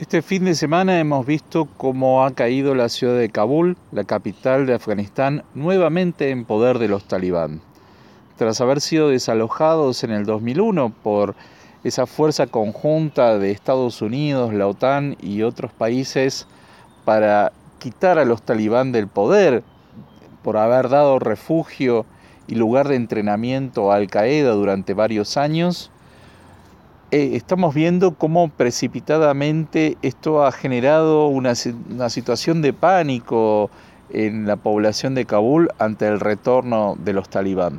Este fin de semana hemos visto cómo ha caído la ciudad de Kabul, la capital de Afganistán, nuevamente en poder de los talibán. Tras haber sido desalojados en el 2001 por esa fuerza conjunta de Estados Unidos, la OTAN y otros países para quitar a los talibán del poder, por haber dado refugio y lugar de entrenamiento a Al Qaeda durante varios años, eh, estamos viendo cómo precipitadamente esto ha generado una, una situación de pánico en la población de Kabul ante el retorno de los talibán.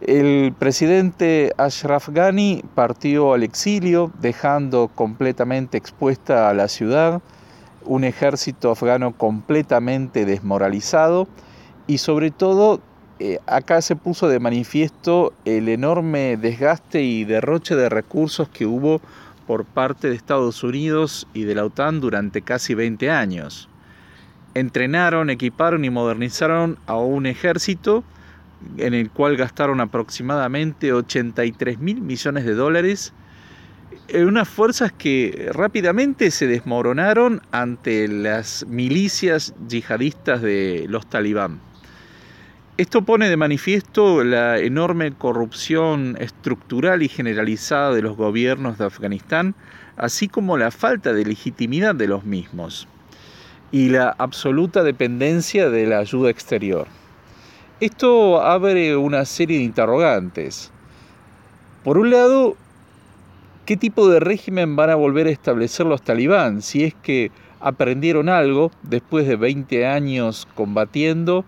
El presidente Ashraf Ghani partió al exilio, dejando completamente expuesta a la ciudad, un ejército afgano completamente desmoralizado y sobre todo eh, acá se puso de manifiesto el enorme desgaste y derroche de recursos que hubo por parte de Estados Unidos y de la OTAN durante casi 20 años. Entrenaron, equiparon y modernizaron a un ejército en el cual gastaron aproximadamente 83 mil millones de dólares en unas fuerzas que rápidamente se desmoronaron ante las milicias yihadistas de los talibán. Esto pone de manifiesto la enorme corrupción estructural y generalizada de los gobiernos de Afganistán, así como la falta de legitimidad de los mismos y la absoluta dependencia de la ayuda exterior. Esto abre una serie de interrogantes. Por un lado, ¿qué tipo de régimen van a volver a establecer los talibán si es que aprendieron algo después de 20 años combatiendo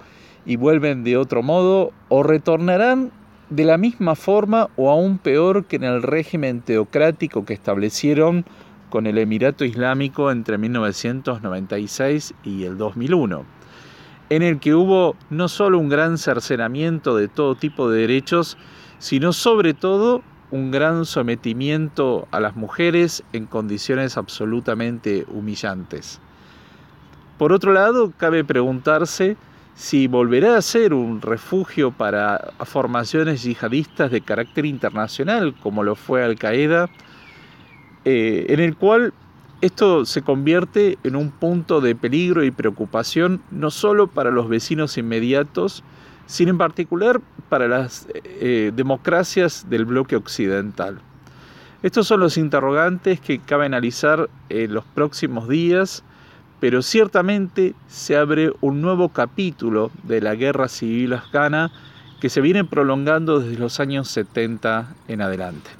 y vuelven de otro modo o retornarán de la misma forma o aún peor que en el régimen teocrático que establecieron con el Emirato Islámico entre 1996 y el 2001, en el que hubo no solo un gran cercenamiento de todo tipo de derechos, sino sobre todo un gran sometimiento a las mujeres en condiciones absolutamente humillantes. Por otro lado, cabe preguntarse si volverá a ser un refugio para formaciones yihadistas de carácter internacional, como lo fue Al Qaeda, eh, en el cual esto se convierte en un punto de peligro y preocupación no solo para los vecinos inmediatos, sino en particular para las eh, democracias del bloque occidental. Estos son los interrogantes que cabe analizar en los próximos días pero ciertamente se abre un nuevo capítulo de la guerra civil afgana que se viene prolongando desde los años 70 en adelante.